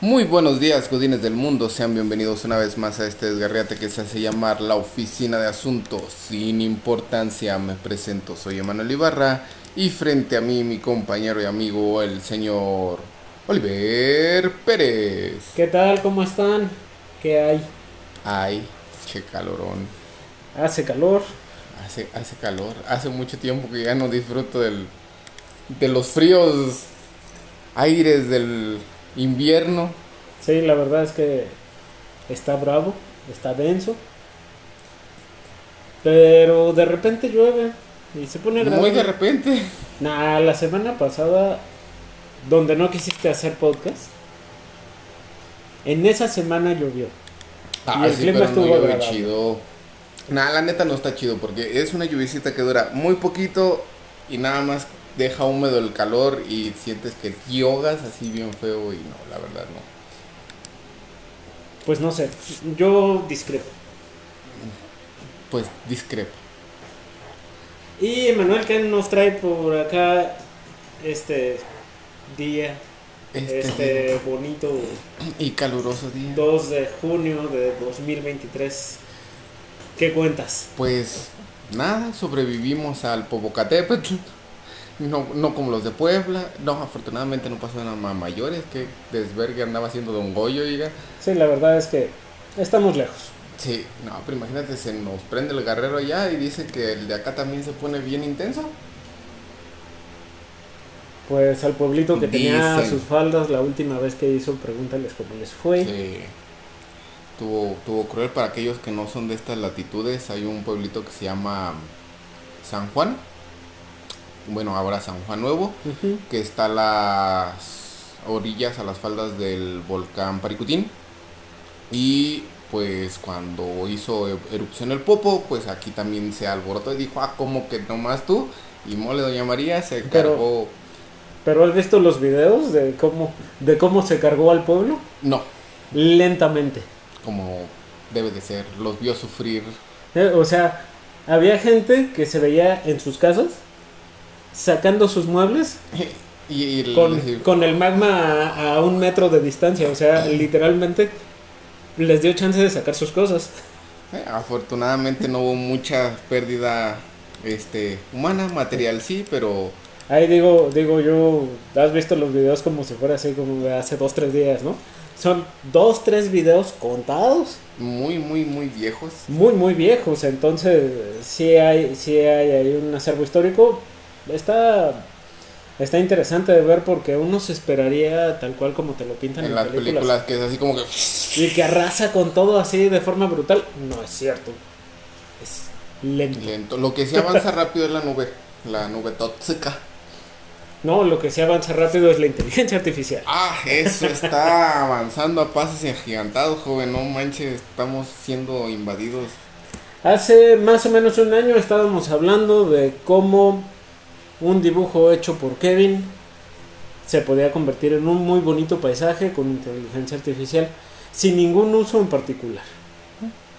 Muy buenos días, godines del mundo. Sean bienvenidos una vez más a este desgarriate que se hace llamar la Oficina de Asuntos sin Importancia. Me presento, soy Emanuel Ibarra y frente a mí mi compañero y amigo el señor Oliver Pérez. ¿Qué tal? ¿Cómo están? ¿Qué hay? Ay, che calorón. Hace calor. Hace, hace calor. Hace mucho tiempo que ya no disfruto del, de los fríos aires del invierno. Sí, la verdad es que está bravo, está denso. Pero de repente llueve y se pone Muy agradable. de repente. Nah, la semana pasada, donde no quisiste hacer podcast, en esa semana llovió. Ah, el sí, clima pero estuvo no chido. Nada, la neta no está chido porque es una lluviecita que dura muy poquito y nada más deja húmedo el calor y sientes que te ahogas así bien feo y no, la verdad no. Pues no sé, yo discrepo. Pues discrepo. Y Manuel, ¿qué nos trae por acá este día? Este, Este bonito y caluroso día. 2 de junio de 2023. ¿Qué cuentas? Pues nada, sobrevivimos al Popocatépetl. No, no como los de Puebla. No, afortunadamente no pasó nada más mayores. Que desvergue andaba haciendo Don Goyo, diga. Sí, la verdad es que estamos lejos. Sí, no, pero imagínate, se nos prende el guerrero allá y dice que el de acá también se pone bien intenso. Pues al pueblito que tenía sus faldas la última vez que hizo, pregúntales cómo les fue. Sí. Tuvo, tuvo cruel para aquellos que no son de estas latitudes. Hay un pueblito que se llama San Juan. Bueno, ahora San Juan Nuevo. Que está a las orillas, a las faldas del volcán Paricutín. Y pues cuando hizo e- erupción el Popo, pues aquí también se alborotó y dijo, ah, ¿cómo que nomás tú? Y mole Doña María se Pero- cargó... Pero has visto los videos de cómo, de cómo se cargó al pueblo? No, Lentamente. como debe de ser. Los vio sufrir. Eh, O sea, había gente que se veía en sus casas sacando sus muebles Y, el- con, decir, con el magma a, a un metro de distancia. O sea, literalmente les dio chance de sacar sus cosas. eh, afortunadamente no hubo mucha pérdida este humana, material sí, pero Ahí digo, digo yo, has visto los videos como si fuera así como de hace dos, tres días, ¿no? Son dos, tres videos contados, muy, muy, muy viejos. muy, muy viejos, entonces sí hay, sí hay ahí un acervo histórico. Está, está interesante de ver porque uno se esperaría tal cual como te lo pintan en, En las películas que es así como que... Y que arrasa con todo así de forma brutal. No es cierto. Es lento. Lento. Lo que sí avanza rápido es la nube, la nube tóxica. No, lo que sí avanza rápido es la inteligencia artificial. Ah, eso está avanzando a pasos agigantados, joven. No manches, estamos siendo invadidos. Hace más o menos un año estábamos hablando de cómo un dibujo hecho por Kevin se podía convertir en un muy bonito paisaje con inteligencia artificial sin ningún uso en particular.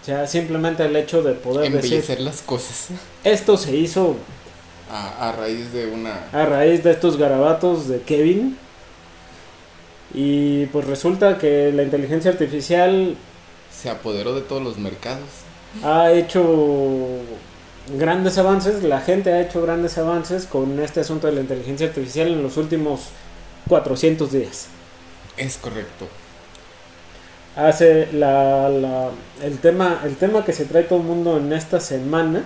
O sea, simplemente el hecho de poder decir Embellecer las cosas. esto se hizo A, a raíz de una... a raíz de estos garabatos de Kevin. Y pues resulta que la inteligencia artificial Se apoderó de todos los mercados. ha hecho grandes avances, la gente ha hecho grandes avances con este asunto de la inteligencia artificial en los últimos 400 días. Es correcto. Hace la, la- el tema el tema que se trae todo el mundo en esta semana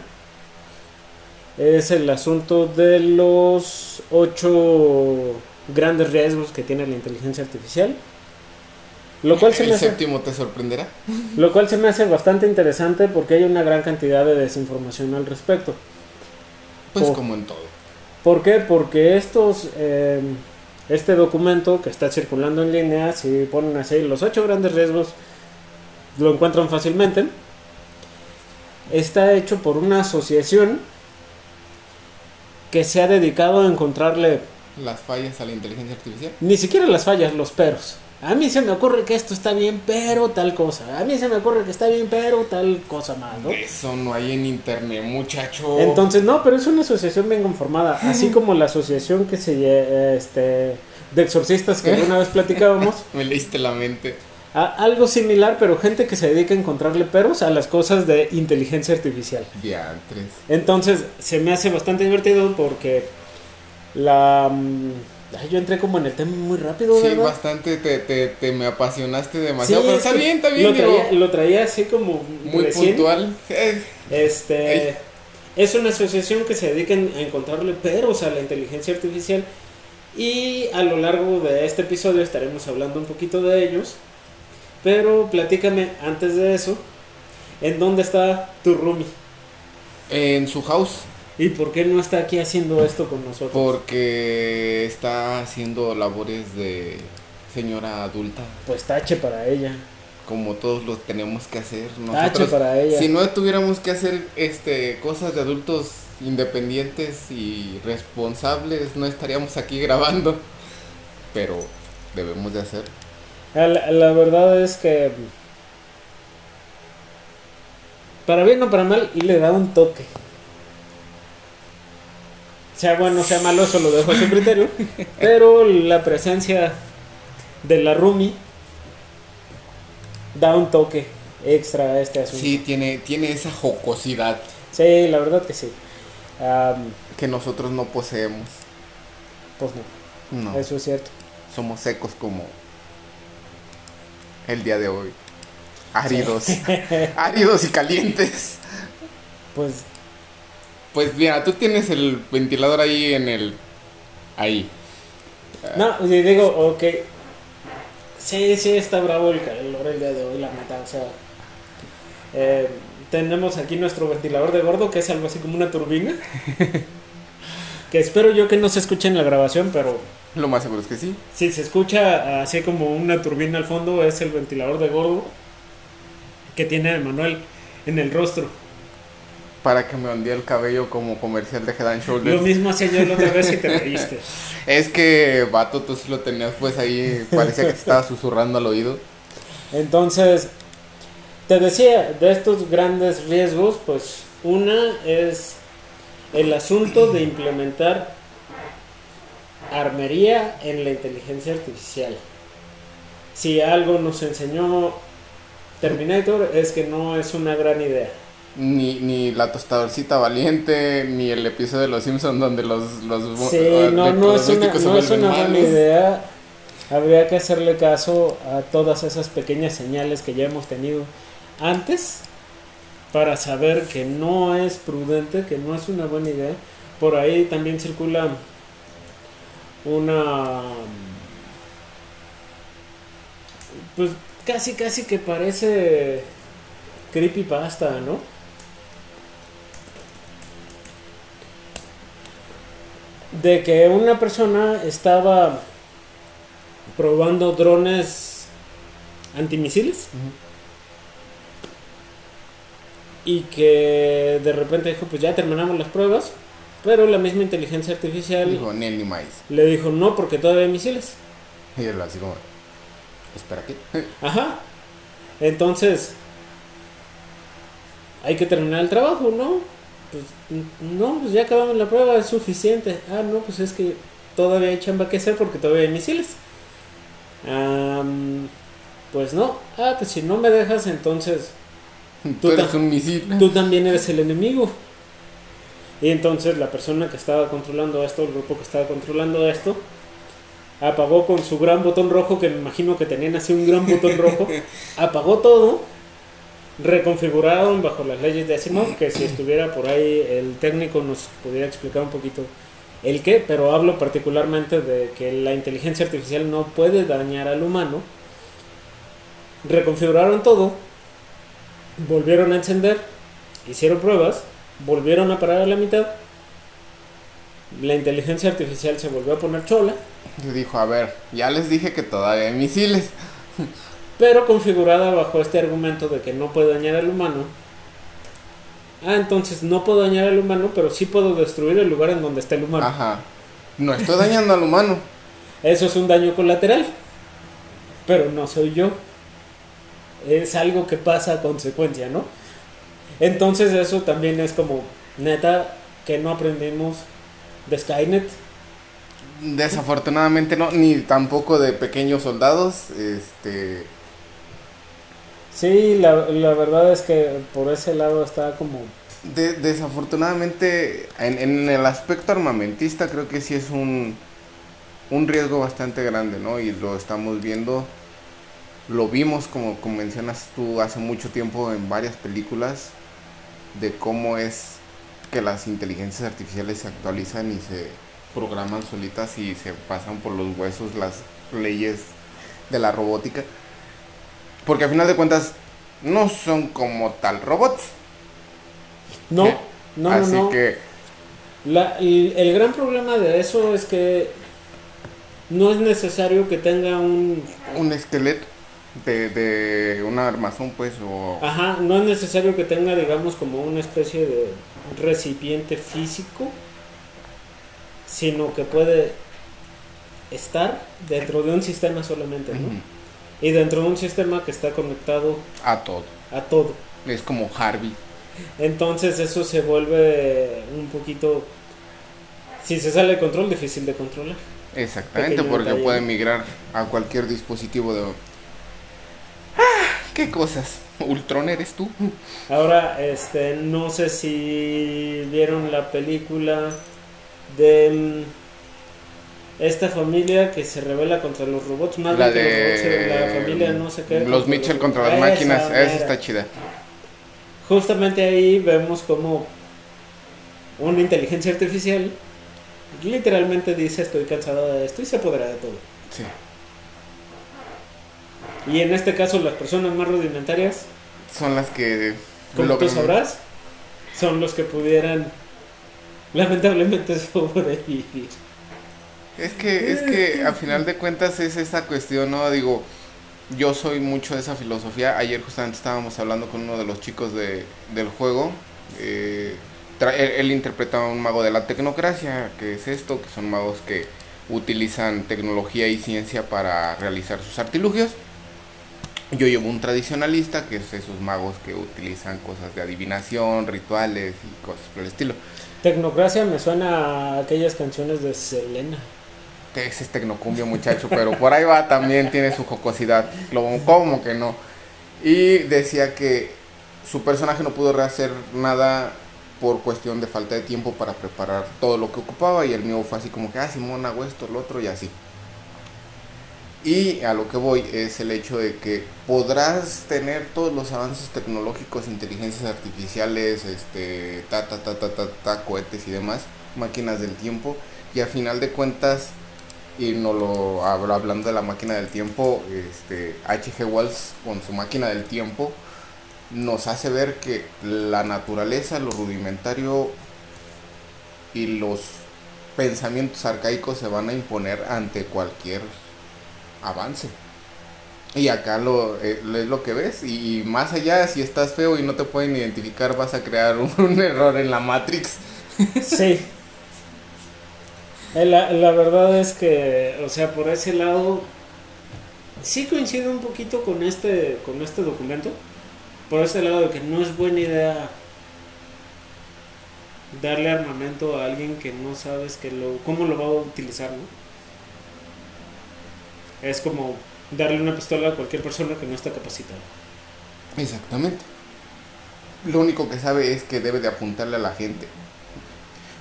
es el asunto de los ocho grandes riesgos que tiene la inteligencia artificial. Lo cual, se ¿El me hace, séptimo te sorprenderá? lo cual se me hace bastante interesante porque hay una gran cantidad de desinformación al respecto. Pues como en todo. ¿Por qué? Porque estos, eh, este documento que está circulando en línea, si ponen así los ocho grandes riesgos, lo encuentran fácilmente. Está hecho por una asociación que se ha dedicado a encontrarle Las fallas a la inteligencia artificial. ni siquiera las fallas, los peros. A mí se me ocurre que esto está bien, pero tal cosa. A mí se me ocurre que está bien, pero tal cosa más, ¿no? Eso no hay en internet, muchacho. Entonces, no, pero es una asociación bien conformada, así como la asociación que se este de exorcistas que una vez platicábamos. Me leíste la mente. A- algo similar, pero gente que se dedica a encontrarle peros a las cosas de inteligencia artificial. Diantres. Entonces, se me hace bastante divertido porque la... ay, yo entré como en el tema muy rápido, Sí, ¿verdad? bastante te, te, te me apasionaste demasiado. Sí, pero es está bien, está bien, Lo digo, traía, lo traía así como muy recién. puntual. Eh, Este es una asociación que se dedica a encontrarle peros a la inteligencia artificial y a lo largo de este episodio estaremos hablando un poquito de ellos. Pero platícame antes de eso, ¿en dónde está tu roomie? en su house. ¿Y por qué no está aquí haciendo esto con nosotros? Porque está haciendo labores de señora adulta. Pues tache para ella. Como todos lo tenemos que hacer. Tache Nosotros, para ella. si no tuviéramos que hacer este cosas de adultos independientes y responsables, no estaríamos aquí grabando. Pero debemos de hacer. La, la verdad es que para bien o para mal y le da un toque. Sea bueno, sea malo, eso lo dejo a su criterio. Pero la presencia de la Rumi da un toque extra a este asunto. Sí, tiene, tiene esa jocosidad Sí, la verdad que sí. Que nosotros no poseemos. pues no, No, eso es cierto. somos secos como el día de hoy. Áridos. Áridos y calientes. Pues Pues mira, tú tienes el ventilador ahí en el... Ahí. No, y digo, ok. Sí, sí, está bravo el calor el día de hoy, la neta. O sea, eh, tenemos aquí nuestro ventilador de gordo, que es algo así como una turbina. que espero yo que no se escuche en la grabación, pero Lo más seguro es que sí. si se escucha así como una turbina al fondo, es el ventilador de gordo que tiene Manuel en el rostro. Para que me ondía el cabello como comercial de Head and Lo mismo hacía yo la otra vez y te reíste. Es que, vato, tú sí lo tenías pues ahí. Parecía que te estaba susurrando al oído. Entonces, te decía, de estos grandes riesgos, pues una es el asunto de implementar armería en la inteligencia artificial. Si algo nos enseñó Terminator es que no es una gran idea. Ni, ni la tostadorcita valiente, ni el episodio de Los Simpsons donde los, los Sí, uh, no, no es una, no es una idea. Habría que hacerle caso a todas esas pequeñas señales que ya hemos tenido antes para saber que no es prudente, que no es una buena idea. Por ahí también circula una... Pues casi, casi que parece creepypasta, ¿no? De que una persona estaba probando drones antimisiles y que de repente dijo pues ya terminamos las pruebas pero la misma inteligencia artificial Dijo, ni le dijo no porque todavía hay misiles Y él así como, espera, ¿qué? ajá. Entonces hay que terminar el trabajo no pues no pues ya acabamos la prueba es suficiente ah no pues es que todavía hay chamba que hacer porque todavía hay misiles Am, pues no ah pues si no me dejas entonces Tú eres ta- un misil. tú también eres el enemigo. Y entonces la persona que estaba controlando esto, el grupo que estaba controlando esto, apagó con su gran botón rojo, que me imagino que tenían así un gran botón rojo, apagó todo, reconfiguraron bajo las leyes de Asimov, que si estuviera por ahí el técnico nos pudiera explicar un poquito el qué, pero hablo particularmente de que la inteligencia artificial no puede dañar al humano. Reconfiguraron todo, volvieron a encender, hicieron pruebas, volvieron a parar a la mitad. La inteligencia artificial se volvió a poner chola, Y dijo, a ver, ya les dije que todavía hay misiles. Pero configurada bajo este argumento de que no puede dañar al humano. Ah, entonces no puedo dañar al humano, pero sí puedo destruir el lugar en donde está el humano. Ajá. No estoy dañando al humano. Eso es un daño colateral, pero no soy yo. Es algo que pasa a consecuencia, ¿no? Entonces eso también es como, neta, que no aprendimos de Skynet. Desafortunadamente no, ni tampoco de pequeños soldados. Este. Sí, la, la verdad es que por ese lado está como... de- desafortunadamente, en, en el aspecto armamentista, creo que sí es un, un riesgo bastante grande, ¿no? Y lo estamos viendo. Lo vimos, como, como mencionas tú, hace mucho tiempo en varias películas, de cómo es que las inteligencias artificiales se actualizan y se programan solitas y se pasan por los huesos las leyes de la robótica. Porque a final de cuentas no son como tal robots. No, ¿sí? no, no, Así no. que La- el, el gran problema de eso es que no es necesario que tenga un... un esqueleto de, de un armazón, pues, o... Ajá, no es necesario que tenga, digamos, como una especie de recipiente físico, sino que puede estar dentro de un sistema solamente, ¿no? Y dentro de un sistema que está conectado a todo. a todo. Es como Harvey. Entonces eso se vuelve un poquito, si se sale de control, difícil de controlar. Exactamente, Pequeño porque detalle. puede migrar a cualquier dispositivo de... ¡Ah! ¿Qué cosas? ¿Ultron eres tú? Ahora, este, no sé si vieron la película de mm, esta familia que se revela contra los robots, más La bien que de... los robots, la familia no sé qué. Los Mitchell contra las Esa máquinas, esa mera. está chida. Justamente ahí vemos como una inteligencia artificial literalmente dice estoy cansado de esto y se apodera de todo. Sí. Y en este caso las personas más rudimentarias, Son las que... como tú logran- sabrás, son los que pudieran lamentablemente sobrevivir. Es que, es que a final de cuentas es esa cuestión, ¿no? Digo, yo soy mucho de esa filosofía. Ayer justamente estábamos hablando con uno de los chicos de, del juego. eh, él, él interpreta a un mago de la tecnocracia, que es esto, que son magos que utilizan tecnología y ciencia para realizar sus artilugios. Yo llevo un tradicionalista, que es esos magos que utilizan cosas de adivinación, rituales y cosas por el estilo. Tecnocracia me suena a aquellas canciones de Selena. Ese es tecnocumbia, muchacho, pero por ahí va también, tiene su jocosidad. ¿Cómo que no? Y decía que su personaje no pudo rehacer nada por cuestión de falta de tiempo para preparar todo lo que ocupaba. Y el mío fue así como que, ah, Simón, hago esto, lo otro y así. Y a lo que voy es el hecho de que podrás tener todos los avances tecnológicos, inteligencias artificiales, este, ta, ta, ta, ta, ta, ta, cohetes y demás, máquinas del tiempo, y a final de cuentas, y no lo hablo hablando de la máquina del tiempo, este, H.G. Wells con su máquina del tiempo nos hace ver que la naturaleza, lo rudimentario y los pensamientos arcaicos se van a imponer ante cualquier avance. Y acá lo, eh, es lo que ves. Y, y más allá, si estás feo y no te pueden identificar, vas a crear un, un error en la Matrix. Sí. Eh, La, la verdad es que, o sea, por ese lado, sí coincido un poquito con este, con este documento. Por ese lado de que no es buena idea darle armamento a alguien que no sabes que lo, cómo lo va a utilizar, ¿no? Es como darle una pistola a cualquier persona que no está capacitada. Exactamente. Lo único que sabe es que debe de apuntarle a la gente.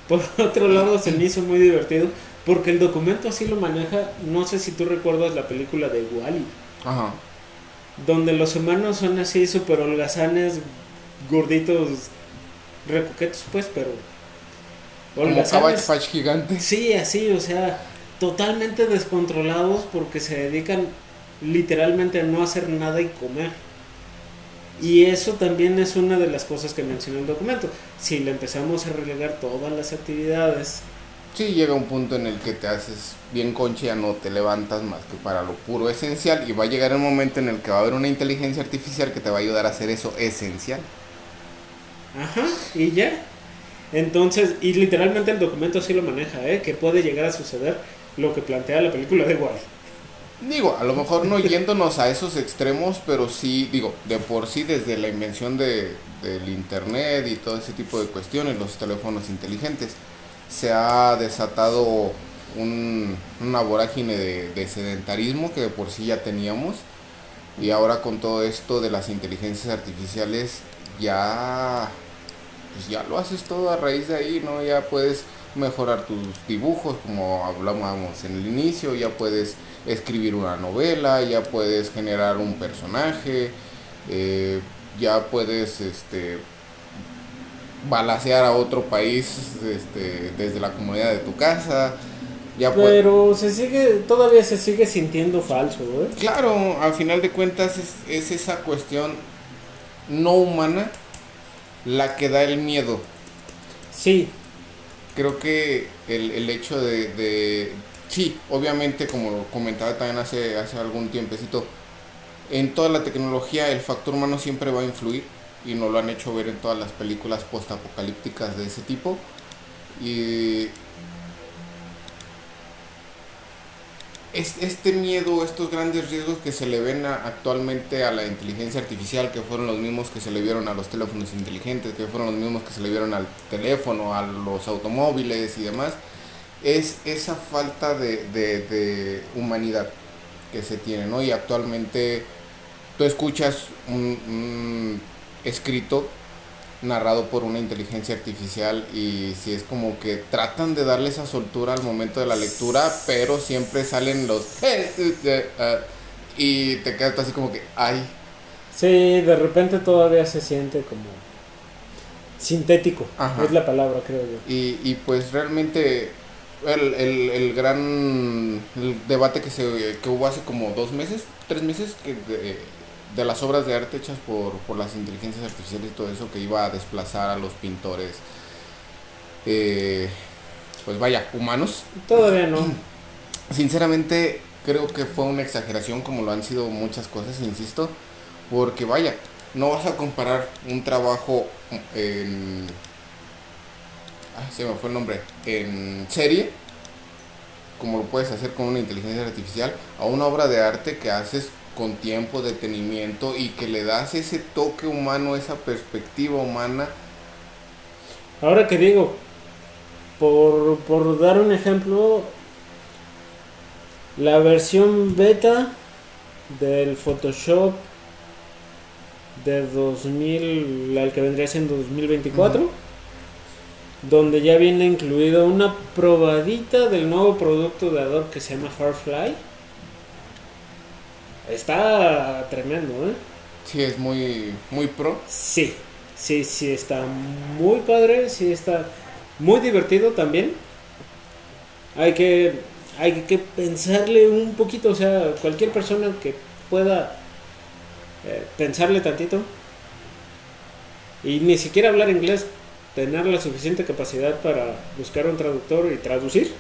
Por otro lado, se me hizo muy divertido porque el documento así lo maneja. No sé si tú recuerdas la película de Wally, Ajá. donde los humanos son así súper holgazanes, gorditos, recoquetos, pues, pero Como holgazanes. Patch gigante. Sí, así, o sea, totalmente descontrolados porque se dedican literalmente a no hacer nada y comer. Y eso también es una de las cosas que menciona el documento. Si le empezamos a relegar todas las actividades Sí, llega un punto en el que te haces bien concha y ya no te levantas más que para lo puro esencial. Y va a llegar el momento en el que va a haber una inteligencia artificial que te va a ayudar a hacer eso esencial. Ajá, y ya. Entonces, y literalmente el documento así lo maneja, ¿eh? que puede llegar a suceder lo que plantea la película de Wally. Digo, a lo mejor no yéndonos a esos extremos, pero sí, digo, de por sí desde la invención de, del internet y todo ese tipo de cuestiones, los teléfonos inteligentes, se ha desatado un, una vorágine de, de sedentarismo que de por sí ya teníamos. Y ahora con todo esto de las inteligencias artificiales ya pues ya lo haces todo a raíz de ahí, ¿no? Ya puedes mejorar tus dibujos, como hablábamos en el inicio, ya puedes escribir una novela, ya puedes generar un personaje, eh, ya puedes este balasear a otro país este, desde la comunidad de tu casa. Ya Pero se sigue, todavía se sigue sintiendo falso, ¿eh? Claro, al final de cuentas es, es esa cuestión no humana la que da el miedo. Sí. Creo que el, el hecho de, de, Sí, obviamente, como comentaba también hace, hace algún tiempecito, en toda la tecnología el factor humano siempre va a influir y nos lo han hecho ver en todas las películas postapocalípticas de ese tipo. Y este miedo, estos grandes riesgos que se le ven actualmente a la inteligencia artificial, que fueron los mismos que se le vieron a los teléfonos inteligentes, que fueron los mismos que se le vieron al teléfono, a los automóviles y demás, es esa falta de, de, humanidad que se tiene, ¿no? Y actualmente tú escuchas un escrito narrado por una inteligencia artificial y si es como que tratan de darle esa soltura al momento de la lectura, pero siempre salen los eh, eh, eh, y te quedas así como que ay. Sí, de repente todavía se siente como sintético, es la palabra creo yo. Y, y pues realmente el, el, el gran debate que se que hubo hace como dos meses, tres meses que de las obras de arte hechas por, por, las inteligencias artificiales y todo eso que iba a desplazar a los pintores, eh, pues vaya, humanos. Todavía no. Sinceramente creo que fue una exageración como lo han sido muchas cosas, insisto, porque vaya, no vas a comparar un trabajo en... Ah, se me fue el nombre. En serie, como lo puedes hacer con una inteligencia artificial, a una obra de arte que haces con tiempo, detenimiento y que le das ese toque humano, esa perspectiva humana. Ahora que digo, por, por dar un ejemplo, la versión beta del Photoshop de 2000, al que vendría siendo 2024, donde ya viene incluido una probadita del nuevo producto de Adobe que se llama Firefly Está tremendo, ¿eh? Sí, es muy, muy pro. Sí, sí, sí, está muy padre, sí, está muy divertido también. Hay que, hay que pensarle un poquito, o sea, cualquier persona que pueda eh, pensarle tantito y ni siquiera hablar inglés, tener la suficiente capacidad para buscar un traductor y traducir.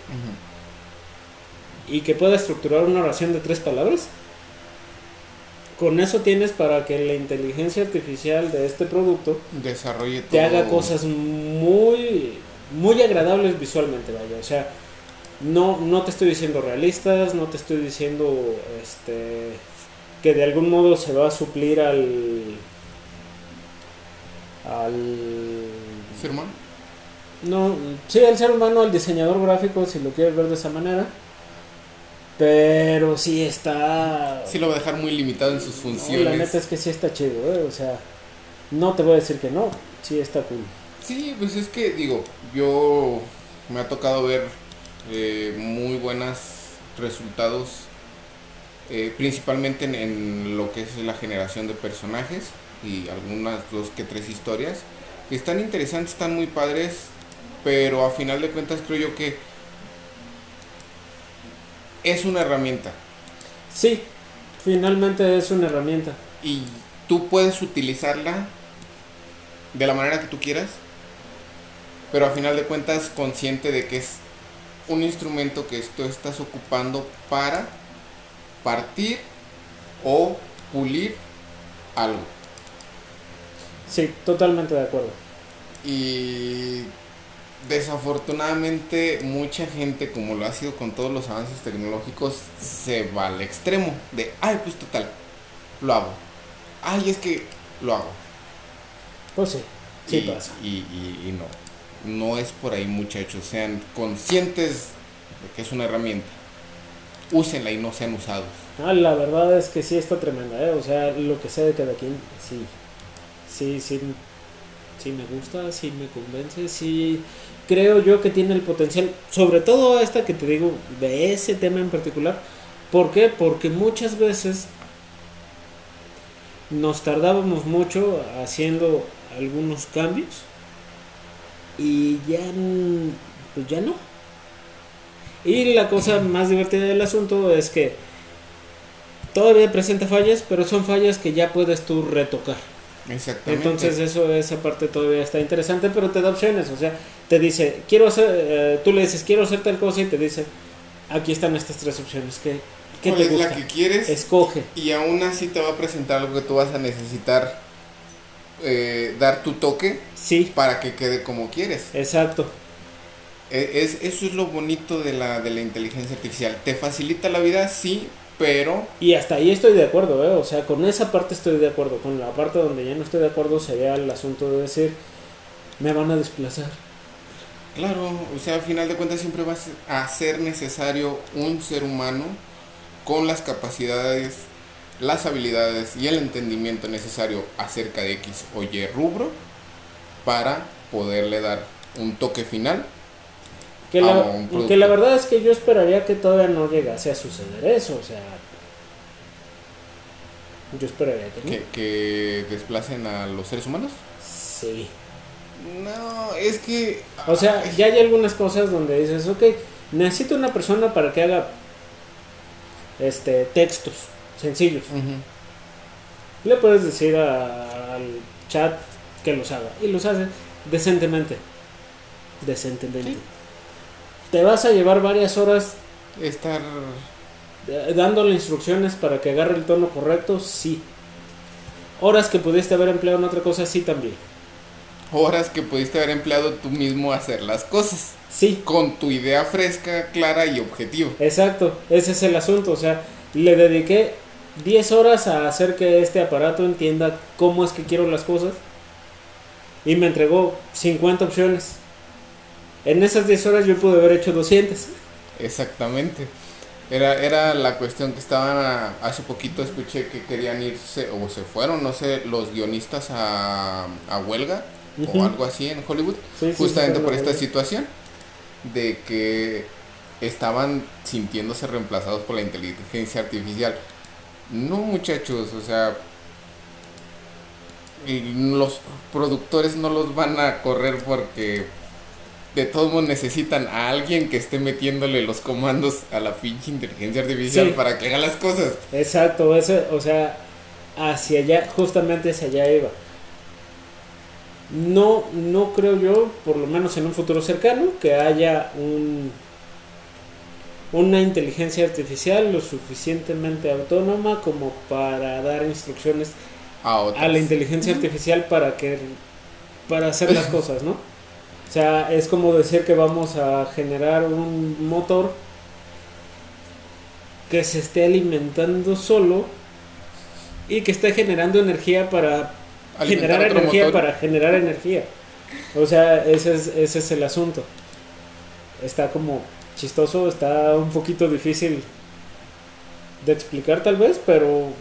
Y que pueda estructurar una oración de tres palabras con eso tienes para que la inteligencia artificial de este producto desarrolle te haga cosas muy muy agradables visualmente, vaya, o sea, no no te estoy diciendo realistas, no te estoy diciendo este que de algún modo se va a suplir al al ser humano. No, sí, al ser humano, al diseñador gráfico, si lo quieres ver de esa manera pero sí está. Sí lo va a dejar muy limitado en sus funciones. la neta es que sí está chido, ¿eh? O sea, no te voy a decir que no. Sí está cool. Sí, pues es que, digo, yo me ha tocado ver eh, muy buenos resultados, eh, principalmente en, lo que es la generación de personajes y algunas dos que tres historias, que están interesantes, están muy padres, pero a final de cuentas creo yo que es una herramienta. Sí, finalmente es una herramienta. Y tú puedes utilizarla de la manera que tú quieras, pero a final de cuentas consciente de que es un instrumento que tú estás ocupando para partir o pulir algo. Sí, totalmente de acuerdo. Y desafortunadamente mucha gente, como lo ha sido con todos los avances tecnológicos, se va al extremo de, ay, pues total, lo hago. Ay, es que lo hago. Pues sí, sí y, pasa. Y, y, no, no es por ahí muchachos, sean conscientes de que es una herramienta. Úsenla y no sean usados. Ah, la verdad es que sí está tremenda, ¿eh? O sea, lo que sé de cada quien, sí. Sí, sí. Sí me gusta, sí me convence, sí. Creo yo que tiene el potencial, sobre todo esta que te digo, de ese tema en particular. ¿Por qué? Porque muchas veces nos tardábamos mucho haciendo algunos cambios y ya, pues ya no. Y la cosa más divertida del asunto es que todavía presenta fallas, pero son fallas que ya puedes tú retocar. Exactamente. Entonces eso esa parte todavía está interesante, pero te da opciones, o sea, te dice, quiero hacer, eh, tú le dices, quiero hacer tal cosa y te dice, aquí están estas tres opciones, ¿qué, qué ¿Cuál te es gusta? la que quieres? Escoge. Y aún así te va a presentar algo que tú vas a necesitar eh, dar tu toque Sí, para que quede como quieres. exacto. E- Es, eso es lo bonito de la, de la inteligencia artificial. Te facilita la vida, sí, pero Y hasta ahí estoy de acuerdo, ¿eh? O sea, con esa parte estoy de acuerdo. Con la parte donde ya no estoy de acuerdo sería el asunto de decir, me van a desplazar. claro, o sea, al final de cuentas siempre va a ser- a ser necesario un ser humano con las capacidades, las habilidades y el entendimiento necesario acerca de X o Y rubro para poderle dar un toque final. Que la, que la verdad es que yo esperaría que todavía no llegase a suceder eso, o sea... Yo esperaría que no. que, que desplacen a los seres humanos. Sí. No, es que... O sea, ay, ya hay algunas cosas donde dices, ok, necesito una persona para que haga este textos sencillos. ujú. Le puedes decir a- al chat que los haga y los hace decentemente. Decentemente. Sí. Te vas a llevar varias horas Estar... dándole instrucciones para que agarre el tono correcto, sí. Horas que pudiste haber empleado en otra cosa, sí también. Horas que pudiste haber empleado tú mismo a hacer las cosas. Sí, Con tu idea fresca, clara y objetiva. exacto. Ese es el asunto. O sea, le dediqué 10 horas a hacer que este aparato entienda cómo es que quiero las cosas. Y me entregó 50 opciones. En esas 10 horas yo pude haber hecho 200. Exactamente. Era, era la cuestión que estaban a- hace poquito escuché que querían irse o se fueron, no sé, los guionistas a, a huelga o algo así en Hollywood, Sí, justamente sí, por esta situación de que estaban sintiéndose reemplazados por la inteligencia artificial. No muchachos, o sea, los productores no los van a correr porque de todos modos necesitan a alguien que esté metiéndole los comandos a la pinche inteligencia artificial Sí. para que haga las cosas. Exacto, ese, o sea, hacia allá, justamente hacia allá iba. No, no creo yo, por lo menos en un futuro cercano, que haya un una inteligencia artificial lo suficientemente autónoma como para dar instrucciones A a la inteligencia artificial para que para hacer las cosas, ¿no? O sea, es como decir que vamos a generar un motor que se esté alimentando solo y que esté generando energía para Alimentar generar energía motor. para generar energía. O sea, ese es, ese es el asunto. Está como chistoso, está un poquito difícil de explicar tal vez, pero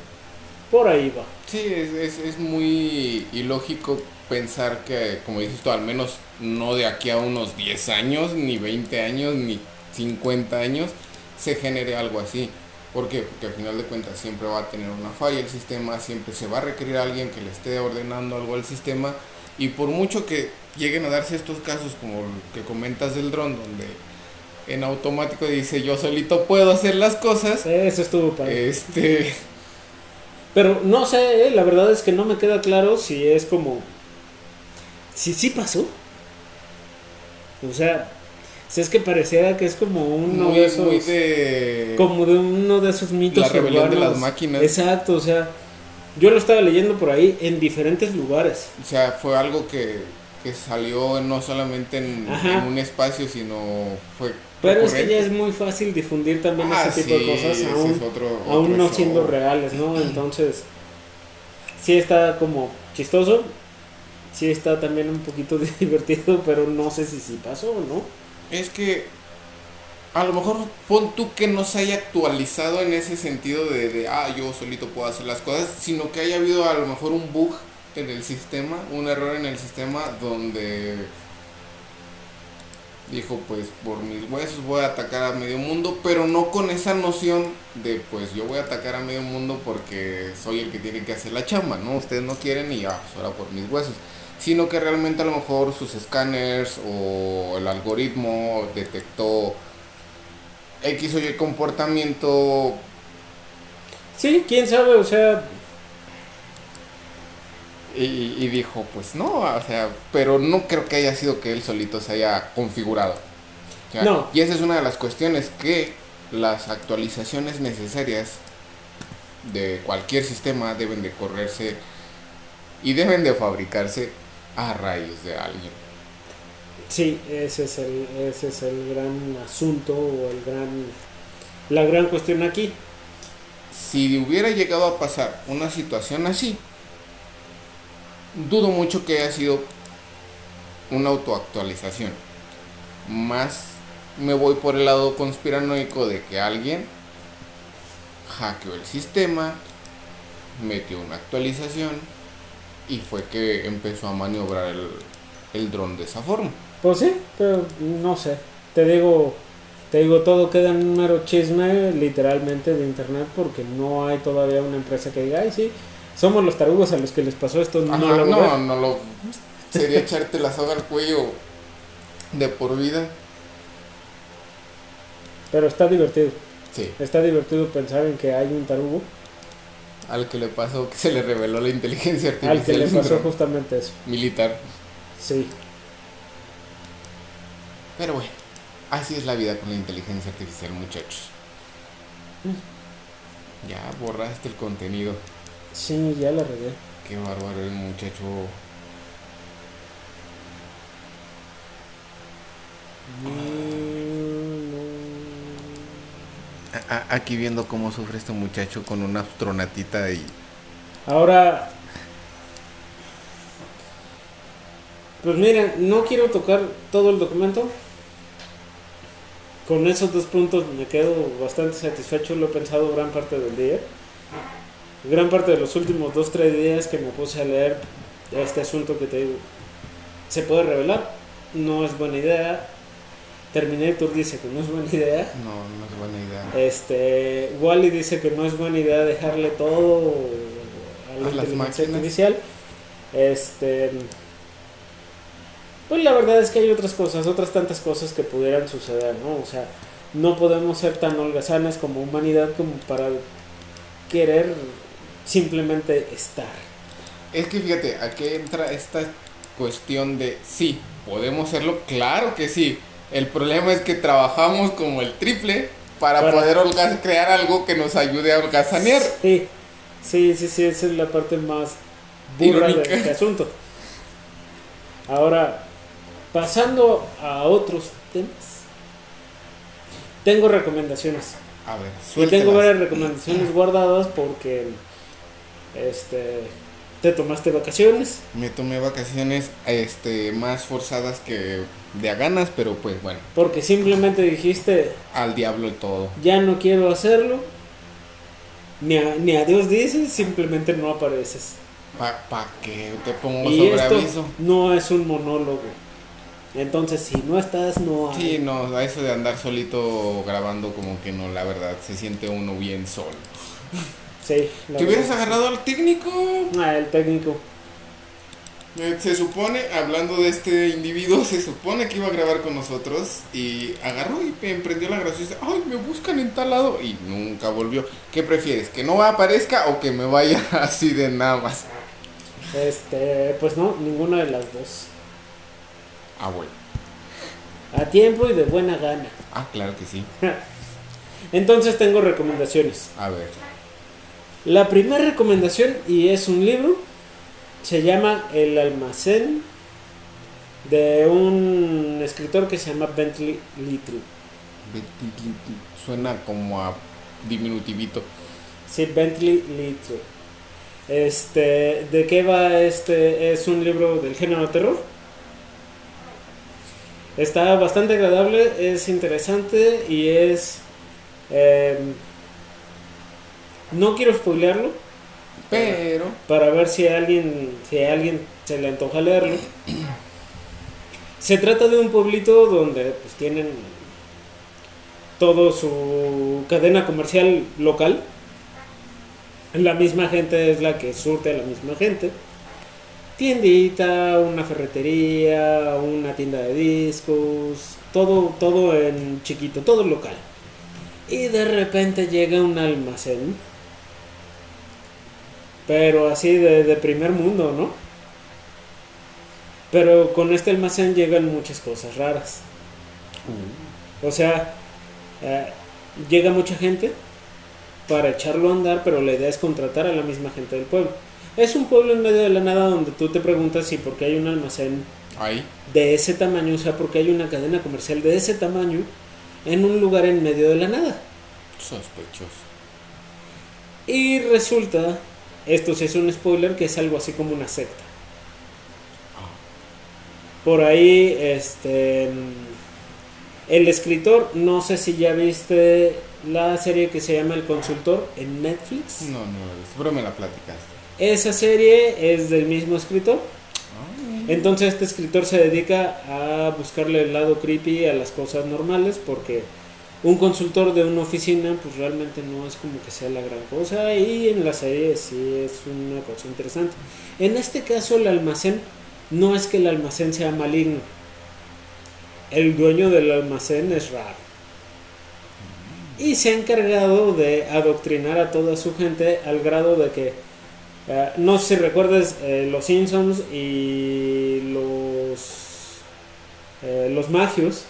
por ahí va. Sí, es, es, es muy ilógico pensar que, como dices tú, al menos no de aquí a unos 10 años, ni 20 años, ni 50 años, se genere algo así. ¿Por qué? Porque al final de cuentas siempre va a tener una falla el sistema, siempre se va a requerir a alguien que le esté ordenando algo al sistema. Y por mucho que lleguen a darse estos casos como el que comentas del dron, donde en automático dice yo solito puedo hacer las cosas, Eso estuvo padre. este... Pero no sé, eh, la verdad es que no me queda claro si es como. Si sí pasó. O sea, si es que pareciera que es como uno muy, de esos. muy de... Como de uno de esos mitos La rebelión de las máquinas. Exacto, o sea. Yo lo estaba leyendo por ahí en diferentes lugares. O sea, fue algo que, que salió no solamente en un espacio, sino fue... Pero es que ya es muy fácil difundir también Ah, ese tipo sí, de cosas aún, es otro- aún no show. siendo reales, ¿no? Entonces, sí está como chistoso, sí está también un poquito divertido, pero no sé si sí pasó o no. Es que a lo mejor pon tú que no se haya actualizado en ese sentido de, de, ah, yo solito puedo hacer las cosas, sino que haya habido a lo mejor un bug en el sistema, un error en el sistema donde dijo, pues por mis huesos voy a atacar a medio mundo, pero no con esa noción de, pues yo voy a atacar a medio mundo porque soy el que tiene que hacer la chamba, ¿no? Ustedes no quieren y ah, pues ahora por mis huesos sino que realmente a lo mejor sus escáneres o el algoritmo detectó X o Y comportamiento. Sí, quién sabe, o sea. Y, dijo, pues no, o sea, pero no creo que haya sido que él solito se haya configurado. no. Y esa es una de las cuestiones que las actualizaciones necesarias de cualquier sistema deben de correrse y deben de fabricarse a raíz de alguien. Sí, ese es el, ese es el gran asunto o el gran, la gran cuestión aquí. Si hubiera llegado a pasar una situación así, dudo mucho que haya sido una autoactualización. Más me voy por el lado conspiranoico de que alguien hackeó el sistema, metió una actualización y fue que empezó a maniobrar el, el dron de esa forma. Pues sí, pero no sé. Te digo, te digo, todo queda en un mero chisme literalmente de internet porque no hay todavía una empresa que diga, ay, sí, somos los tarugos a los que les pasó esto. no, lo no, no lo. Sería echarte la soga al cuello de por vida. Pero está divertido. Sí. Está divertido pensar en que hay un tarugo. Al que le pasó, que se le reveló la inteligencia artificial. Al que le pasó justamente eso. Militar. Sí. Pero bueno, así es la vida con la inteligencia artificial, muchachos. Ya borraste el contenido. Sí, ya lo regué. Qué bárbaro el muchacho. Aquí viendo cómo sufre este muchacho con una astronatita y... Ahora... Pues mira, no quiero tocar todo el documento con esos dos puntos me quedo bastante satisfecho, lo he pensado gran parte del día. Gran parte de los últimos dos, tres días que me puse a leer este asunto que te digo, se puede revelar, no es buena idea. Terminator dice que no es buena idea. No, no es buena idea. Este, Wally dice que no es buena idea dejarle todo a la inteligencia artificial. Este, pues la verdad es que hay otras cosas, otras tantas cosas que pudieran suceder, ¿no? O sea, no podemos ser tan holgazanes como humanidad como para querer simplemente estar. Es que fíjate, aquí entra esta cuestión de sí, podemos serlo, claro que sí. El problema es que trabajamos como el triple para, poder crear algo que nos ayude a holgazanear. Sí, sí, sí, sí, esa es la parte más burra de este asunto. Ahora, Pasando a otros temas, tengo recomendaciones. A ver, y tengo varias recomendaciones guardadas porque este te tomaste vacaciones. Me tomé vacaciones este más forzadas que de a ganas, pero pues bueno. Porque simplemente dijiste al diablo y todo. Ya no quiero hacerlo. Ni a, ni a Dios dices, simplemente no apareces. ¿Para pa que te pongo y sobre aviso? No es un monólogo. Entonces, si no estás, no hay... Sí, no, a eso de andar solito grabando como que no, la verdad, se siente uno bien solo. Sí. ¿Te hubieras agarrado al técnico? Ah, el técnico. Eh, se supone, hablando de este individuo, se supone que iba a grabar con nosotros y agarró y emprendió la graciosa. Ay, me buscan en tal lado y nunca volvió. ¿Qué prefieres? ¿Que no aparezca o que me vaya así de nada más? Este, pues no, ninguna de las dos. Ah, bueno. A tiempo y de buena gana. Ah, claro que sí. Entonces tengo recomendaciones. A ver. La primera recomendación, y es un libro, se llama El almacén de un escritor que se llama Bentley Little. Bentley Little. Suena como a diminutivito. Sí, Bentley Little. Este, ¿de qué va este? Es un libro del género terror Está bastante agradable, es interesante y es... eh, no quiero spoilearlo, Pero. para ver si a alguien, si a alguien se le antoja leerlo. Se trata de un pueblito donde pues tienen todo su cadena comercial local. La misma gente es la que surte a la misma gente. Tiendita, una ferretería, una tienda de discos, todo, todo en chiquito, todo local. Y de repente llega un almacén pero así de, de primer mundo, ¿no? Pero con este almacén llegan muchas cosas raras. O sea, eh, llega mucha gente para echarlo a andar, pero la idea es contratar a la misma gente del pueblo. Es un pueblo en medio de la nada donde tú te preguntas si por qué hay un almacén Ahí. de ese tamaño, o sea, por qué hay una cadena comercial de ese tamaño en un lugar en medio de la nada. Sospechoso. Y resulta, esto sí es un spoiler, que es algo así como una secta. Por ahí, este. El escritor, no sé si ya viste la serie que se llama El Consultor en Netflix. No, no, pero me la platicaste. Esa serie es del mismo escritor. Ah, Entonces este escritor se dedica a buscarle el lado creepy a las cosas normales porque un consultor de una oficina pues realmente no es como que sea la gran cosa y en la serie sí es una cosa interesante. En este caso el almacén no es que el almacén sea maligno. El dueño del almacén es raro. Y se ha encargado de adoctrinar a toda su gente al grado de que eh, no sé si recuerdes eh, los Simpsons y los eh, los magios.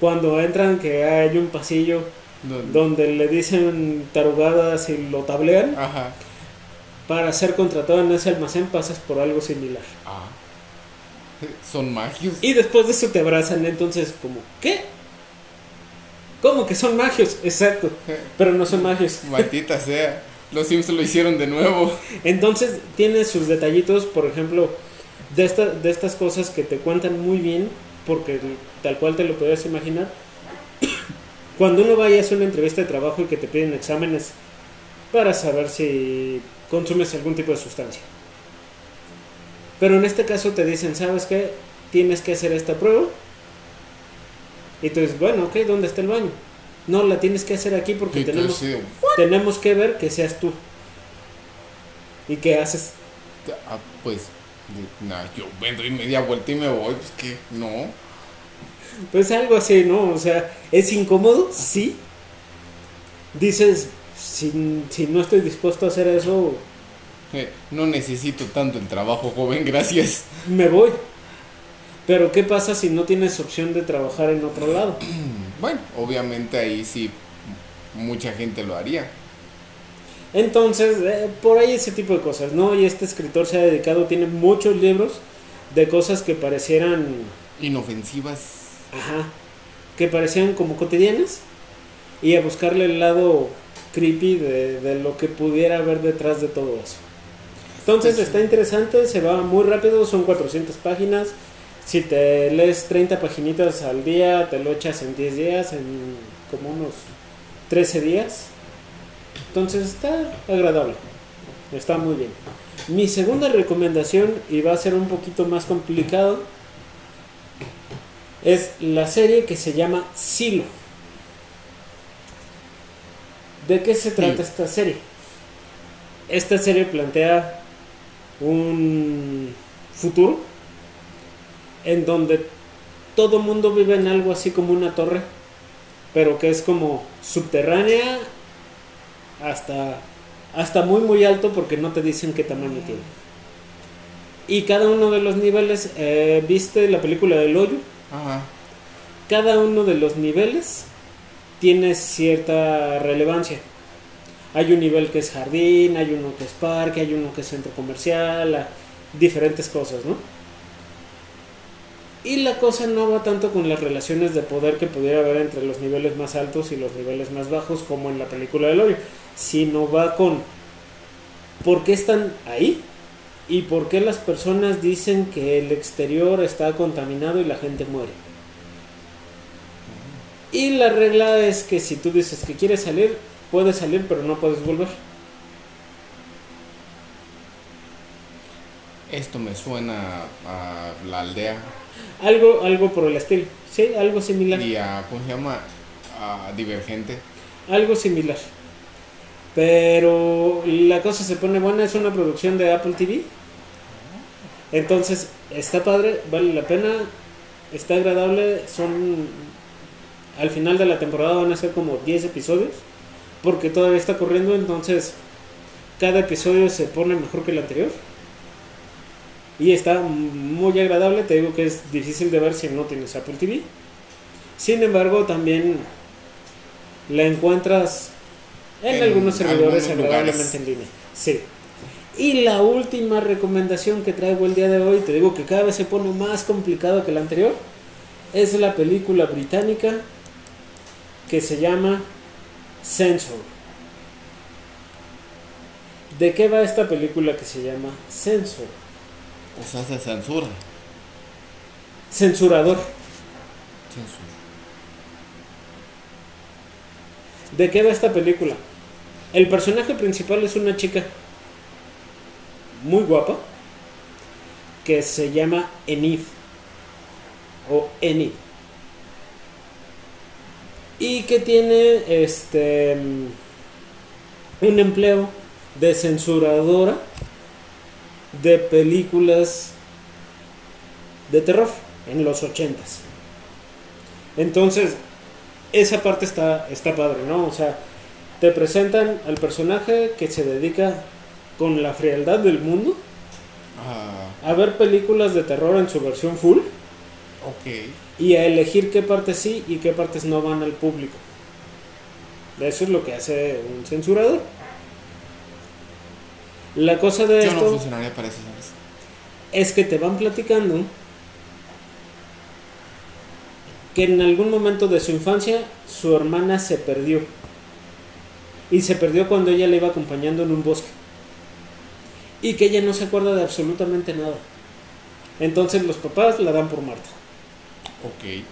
Cuando entran que hay un pasillo ¿Dónde? donde le dicen tarugadas y lo tablean Ajá. para ser contratado en ese almacén pasas por algo similar Ah. Son magios. y después de eso te abrazan entonces como ¿qué? ¿Cómo que son magios? Exacto pero no son magios Maldita sea. Los Sims lo hicieron de nuevo. Entonces tiene sus detallitos, por ejemplo, de, esta, de estas cosas que te cuentan muy bien, porque tal cual te lo puedes imaginar. Cuando uno vaya a hacer una entrevista de trabajo y que te piden exámenes para saber si consumes algún tipo de sustancia. Pero en este caso te dicen, ¿sabes qué? Tienes que hacer esta prueba. Y tú dices, bueno, ok, ¿dónde está el baño? No, la tienes que hacer aquí porque tenemos tenemos que ver que seas tú. ¿Y qué haces? Ah, pues. Nah, yo me doy media vuelta y me voy. Pues que no. Pues algo así, ¿no? O sea, ¿es incómodo? Sí. Dices, si, si no estoy dispuesto a hacer eso, Eh, no necesito tanto el trabajo, joven, gracias. me voy. Pero ¿qué pasa si no tienes opción de trabajar en otro lado? Bueno, obviamente ahí sí mucha gente lo haría. Entonces, eh, por ahí ese tipo de cosas, ¿no? Y este escritor se ha dedicado, tiene muchos libros de cosas que parecieran, Inofensivas. ajá, que parecían como cotidianas y a buscarle el lado creepy de, de lo que pudiera haber detrás de todo eso. Entonces Sí, sí. está interesante, se va muy rápido, son 400 páginas. Si te lees 30 paginitas al día, te lo echas en 10 días, en como unos 13 días. Entonces está agradable, está muy bien. Mi segunda recomendación, y va a ser un poquito más complicado, es la serie que se llama Silo. ¿De qué se trata Sí. esta serie? Esta serie plantea un futuro en donde todo mundo vive en algo así como una torre, pero que es como subterránea hasta, hasta muy muy alto porque no te dicen qué tamaño tiene. Y cada uno de los niveles, eh, ¿viste la película del hoyo? Ajá. cada uno de los niveles tiene cierta relevancia. Hay un nivel que es jardín, hay uno que es parque, hay uno que es centro comercial, diferentes cosas, ¿no? Y la cosa no va tanto con las relaciones de poder que pudiera haber entre los niveles más altos y los niveles más bajos, como en la película del hoyo, sino va con por qué están ahí y por qué las personas dicen que el exterior está contaminado y la gente muere. Y la regla es que si tú dices que quieres salir, puedes salir, pero no puedes volver. Esto me suena a la aldea Algo, algo por el estilo. Sí, algo similar. y a, ¿cómo se llama? A Divergente. Algo similar. Pero la cosa se pone buena, es una producción de Apple TV. Entonces, está padre, vale la pena, está agradable, son... Al final de la temporada van a ser como 10 episodios, porque todavía está corriendo, entonces cada episodio se pone mejor que el anterior. Y está muy agradable, te digo que es difícil de ver si no tienes Apple TV. Sin embargo, también la encuentras en, En algunos servidores algunos lugares. en línea. Sí. Y la última recomendación que traigo el día de hoy, te digo que cada vez se pone más complicado que la anterior, es la película británica que se llama Censor. ¿De qué va esta película que se llama Censor? O sea, se censura. Censurador. Censura. ¿De qué va esta película? El personaje principal es una chica muy guapa que se llama Enid o Enid y que tiene este un empleo de censuradora de películas de terror en los ochentas. Entonces, esa parte está, está padre, ¿no? O sea, te presentan al personaje que se dedica con la frialdad del mundo Ah, a ver películas de terror en su versión full y a elegir qué partes sí y qué partes no van al público. Eso es lo que hace un censurador. La cosa de Yo no esto funcionaría para eso, ¿sabes? es que te van platicando que en algún momento de su infancia su hermana se perdió. Y se perdió cuando ella le iba acompañando en un bosque. Y que ella no se acuerda de absolutamente nada. Entonces los papás la dan por muerta. Ok.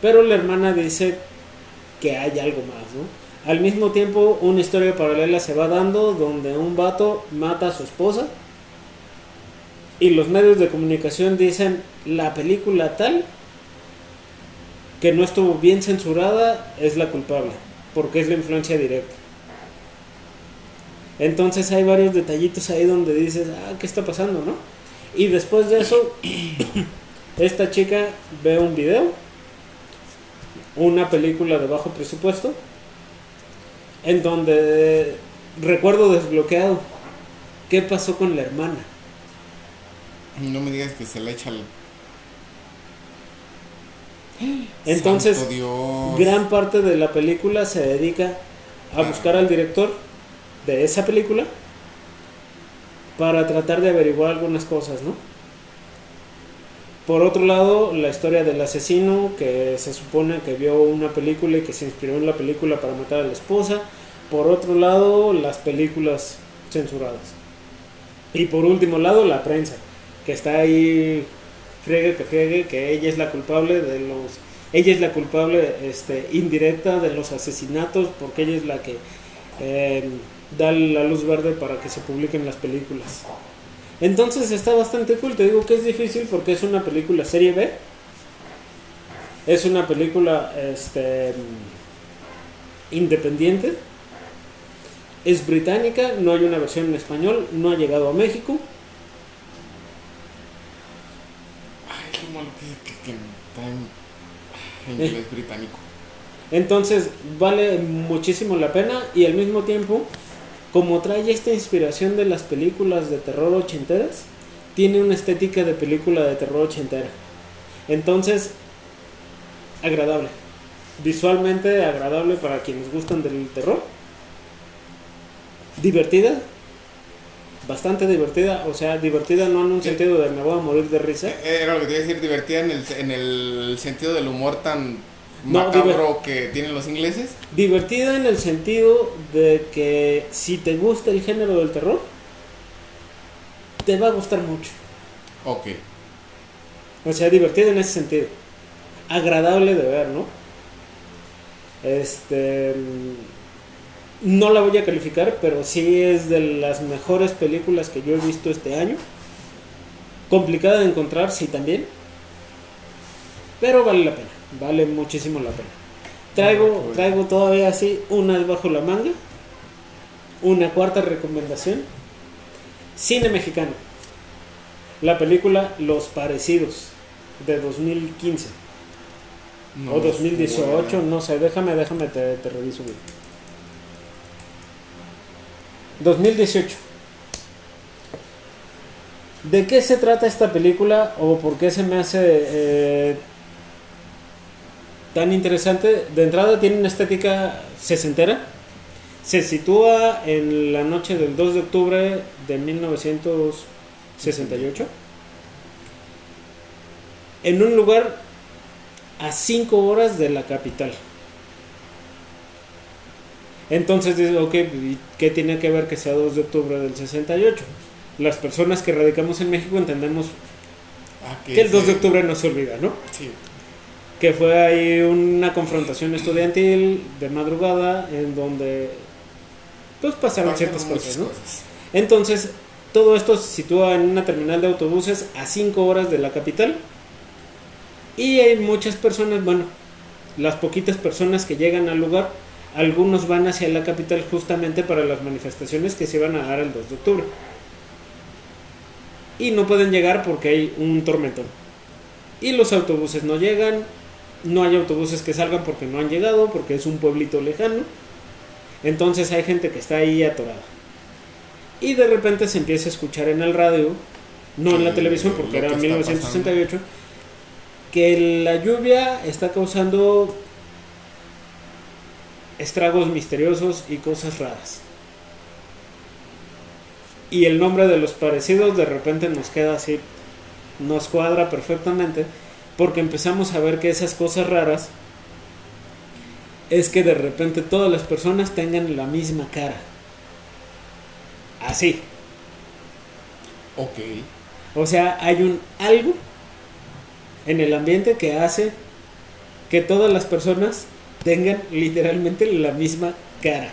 Pero la hermana dice que hay algo más, ¿no? Al mismo tiempo, una historia paralela se va dando donde un vato mata a su esposa y los medios de comunicación dicen la película tal que no estuvo bien censurada es la culpable, porque es la influencia directa. Entonces hay varios detallitos ahí donde dices, ah, ¿qué está pasando, no? Y después de eso, esta chica ve un video una película de bajo presupuesto en donde recuerdo desbloqueado qué pasó con la hermana. No me digas que se le echa el. Entonces, gran parte de la película se dedica a buscar al director de esa película para tratar de averiguar algunas cosas, ¿no? Por otro lado, la historia del asesino que se supone que vio una película y que se inspiró en la película para matar a la esposa. Por otro lado, las películas censuradas. Y por último lado, la prensa, que está ahí friegue que friegue que ella es la culpable de los ella es la culpable este indirecta de los asesinatos porque ella es la que eh, da la luz verde para que se publiquen las películas. Entonces está bastante cool, te digo que es difícil porque es una película serie B. Es una película este independiente. Es británica, no hay una versión en español, no ha llegado a México. Ay, qué malo que, traen en inglés británico. Entonces vale muchísimo la pena y al mismo tiempo, como trae esta inspiración de las películas de terror ochenteras, tiene una estética de película de terror ochentera. Entonces, agradable. Visualmente agradable para quienes gustan del terror. Divertida. Bastante divertida. O sea, divertida no en un sentido de me voy a morir de risa. Eh, Era lo que te iba a decir, divertida en el, en el sentido del humor tan No, macabro que tienen los ingleses. Divertida en el sentido de que si te gusta el género del terror, te va a gustar mucho. Ok. O sea, divertida en ese sentido. Agradable de ver, ¿no? Este. No la voy a calificar, pero sí es de las mejores películas que yo he visto este año. Complicada de encontrar, sí también. Pero vale la pena, vale muchísimo la pena. Traigo, traigo todavía así unas bajo la manga. Una cuarta recomendación. Cine mexicano. La película Los Parecidos de 2015 No, o 2018, bueno. no sé, déjame, déjame, te, te reviso bien. 2018. ¿De qué se trata esta película o por qué se me hace eh, tan interesante? De entrada tiene una estética sesentera. Se sitúa en la noche del 2 de octubre de 1968. En un lugar a 5 horas de la capital. Entonces dices, ok, ¿y ¿qué tiene que ver que sea 2 de octubre del 68? Las personas que radicamos en México entendemos Ah, que el 2 de octubre no se olvida, ¿no? Sí. Que fue ahí una confrontación estudiantil de madrugada en donde pues pasaron ciertas cosas, ¿no? cosas. Entonces, todo esto se sitúa en una terminal de autobuses a 5 horas de la capital. Y hay muchas personas, bueno, las poquitas personas que llegan al lugar, algunos van hacia la capital justamente para las manifestaciones que se van a dar el 2 de octubre. Y no pueden llegar porque hay un tormentón. Y los autobuses no llegan, no hay autobuses que salgan porque no han llegado, porque es un pueblito lejano. Entonces hay gente que está ahí atorada. Y de repente se empieza a escuchar en el radio, no en la televisión porque que era está 1968, que la lluvia está causando estragos misteriosos y cosas raras. Y el nombre de los parecidos de repente nos queda así, nos cuadra perfectamente, porque empezamos a ver que esas cosas raras es que de repente todas las personas tengan la misma cara. Así. Ok. O sea, hay un algo en el ambiente que hace que todas las personas tengan literalmente la misma cara.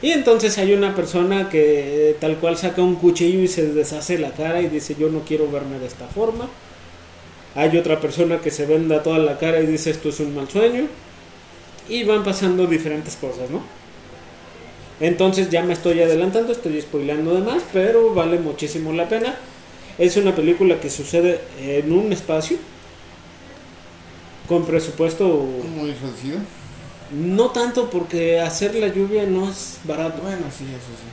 Y entonces hay una persona que tal cual saca un cuchillo y se deshace la cara y dice yo no quiero verme de esta forma. Hay otra persona que se venda toda la cara y dice esto es un mal sueño. Y van pasando diferentes cosas, ¿no? Entonces ya me estoy adelantando, estoy spoilando de más, pero vale muchísimo la pena. Es una película que sucede en un espacio con presupuesto Muy reducido. no tanto porque hacer la lluvia no es barato, Bueno, sí, eso sí.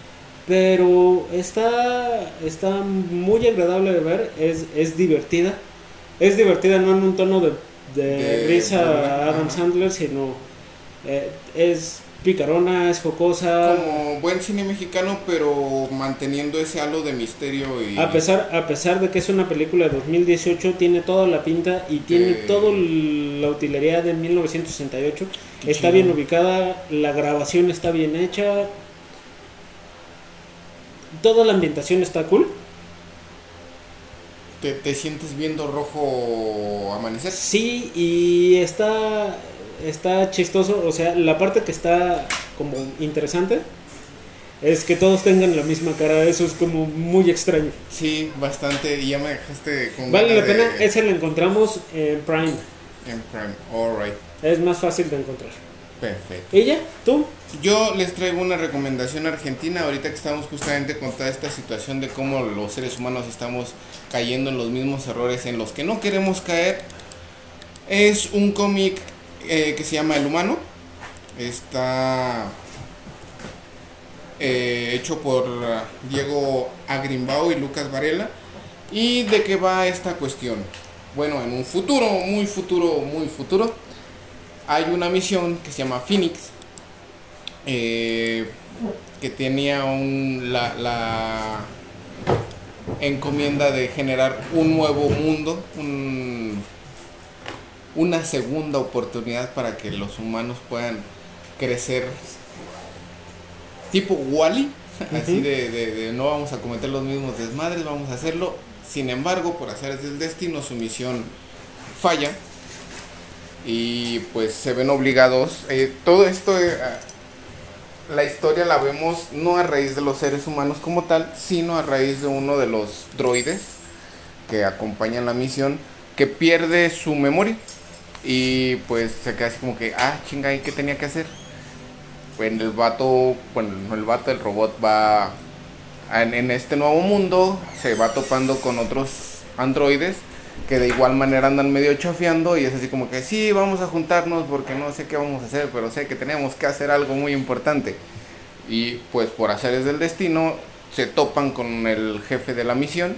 pero está está muy agradable de ver, es, es divertida. Es divertida no en un tono de, de, De a Adam. Sandler, sino eh, es picarona, es jocosa. Como buen cine mexicano, pero manteniendo ese halo de misterio y... A pesar, a pesar de que es una película de 2018, tiene toda la pinta y tiene Eh. toda la utilería de 1968. Qué está chido. bien ubicada, la grabación está bien hecha. Toda la ambientación está cool. ¿Te, te sientes viendo rojo amanecer? Sí, y está, está chistoso. O sea, la parte que está como interesante es que todos tengan la misma cara. Eso es como muy extraño. Sí, bastante. Y ya me dejaste con Vale la pena, de- esa la encontramos en Prime. En Prime. Alright. Es más fácil de encontrar. Perfecto. ¿Y ya? ¿Tú? Yo les traigo una recomendación argentina ahorita que estamos justamente con toda esta situación de cómo los seres humanos estamos cayendo en los mismos errores en los que no queremos caer. Es un cómic eh, que se llama El Humano. Está eh, hecho por uh, Diego Agrimbao y Lucas Varela. ¿Y de qué va esta cuestión? Bueno, en un futuro, muy futuro, muy futuro, hay una misión que se llama Phoenix, eh, que tenía un, la, la encomienda de generar un nuevo mundo, un- una segunda oportunidad para que los humanos puedan crecer tipo Wally, así de, de- de no vamos a cometer los mismos desmadres, vamos a hacerlo. Sin embargo, por hacer del destino, su misión falla y pues se ven obligados. Eh, todo esto, eh, la historia la vemos no a raíz de los seres humanos como tal, sino a raíz de uno de los droides que acompañan la misión que pierde su memoria y pues se queda así como que, ah, chinga, ¿y qué tenía que hacer? Pues el vato, bueno, el vato, el robot va en este nuevo mundo, se va topando con otros androides que de igual manera andan medio chafeando y es así como que sí, vamos a juntarnos porque no sé qué vamos a hacer, pero sé que tenemos que hacer algo muy importante. Y pues por hacer del destino se topan con el jefe de la misión,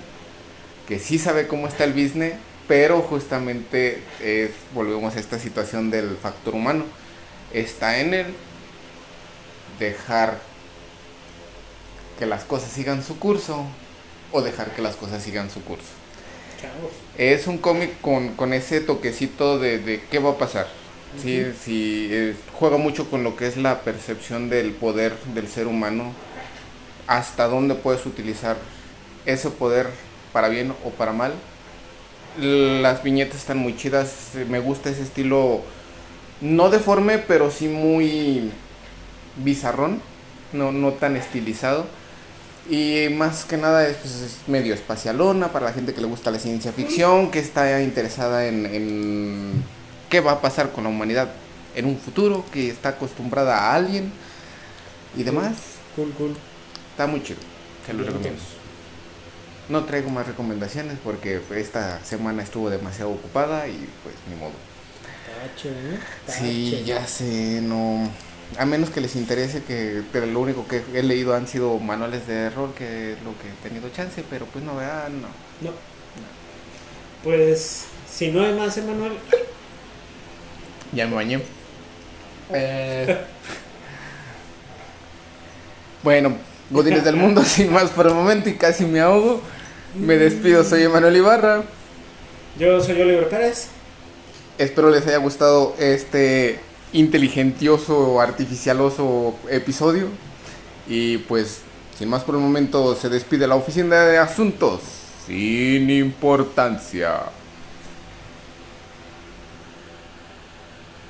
que sí sabe cómo está el business, pero justamente volvemos a esta situación del factor humano. Está en él dejar que las cosas sigan su curso o dejar que las cosas sigan su curso. Es un cómic con, ese toquecito de, qué va a pasar. Sí, sí eh, juega mucho con lo que es la percepción del poder del ser humano. Hasta dónde puedes utilizar ese poder para bien o para mal. Las viñetas están muy chidas. Me gusta ese estilo, no deforme, pero sí muy bizarrón. No, no tan estilizado y más que nada es, pues, es, medio espacialona para la gente que le gusta la ciencia ficción, que está interesada en, qué va a pasar con la humanidad en un futuro, que está acostumbrada a alguien y demás. Cool, cool. Está muy chido, se lo recomiendo. No traigo más recomendaciones porque esta semana estuvo demasiado ocupada y pues ni modo. ¿eh? Sí, ya sé, no a menos que les interese, que pero lo único que he leído han sido manuales de error, que es lo que he tenido chance, pero pues no vean, no. No. Pues, si no hay más, Emanuel. Ya me bañé. Eh, bueno, Godines del Mundo, sin más por el momento y casi me ahogo. Me despido, soy Emanuel Ibarra. Yo soy Oliver Pérez. Espero les haya gustado este inteligentioso, artificialoso episodio. Y pues, sin más por el momento, se despide la oficina de asuntos sin importancia.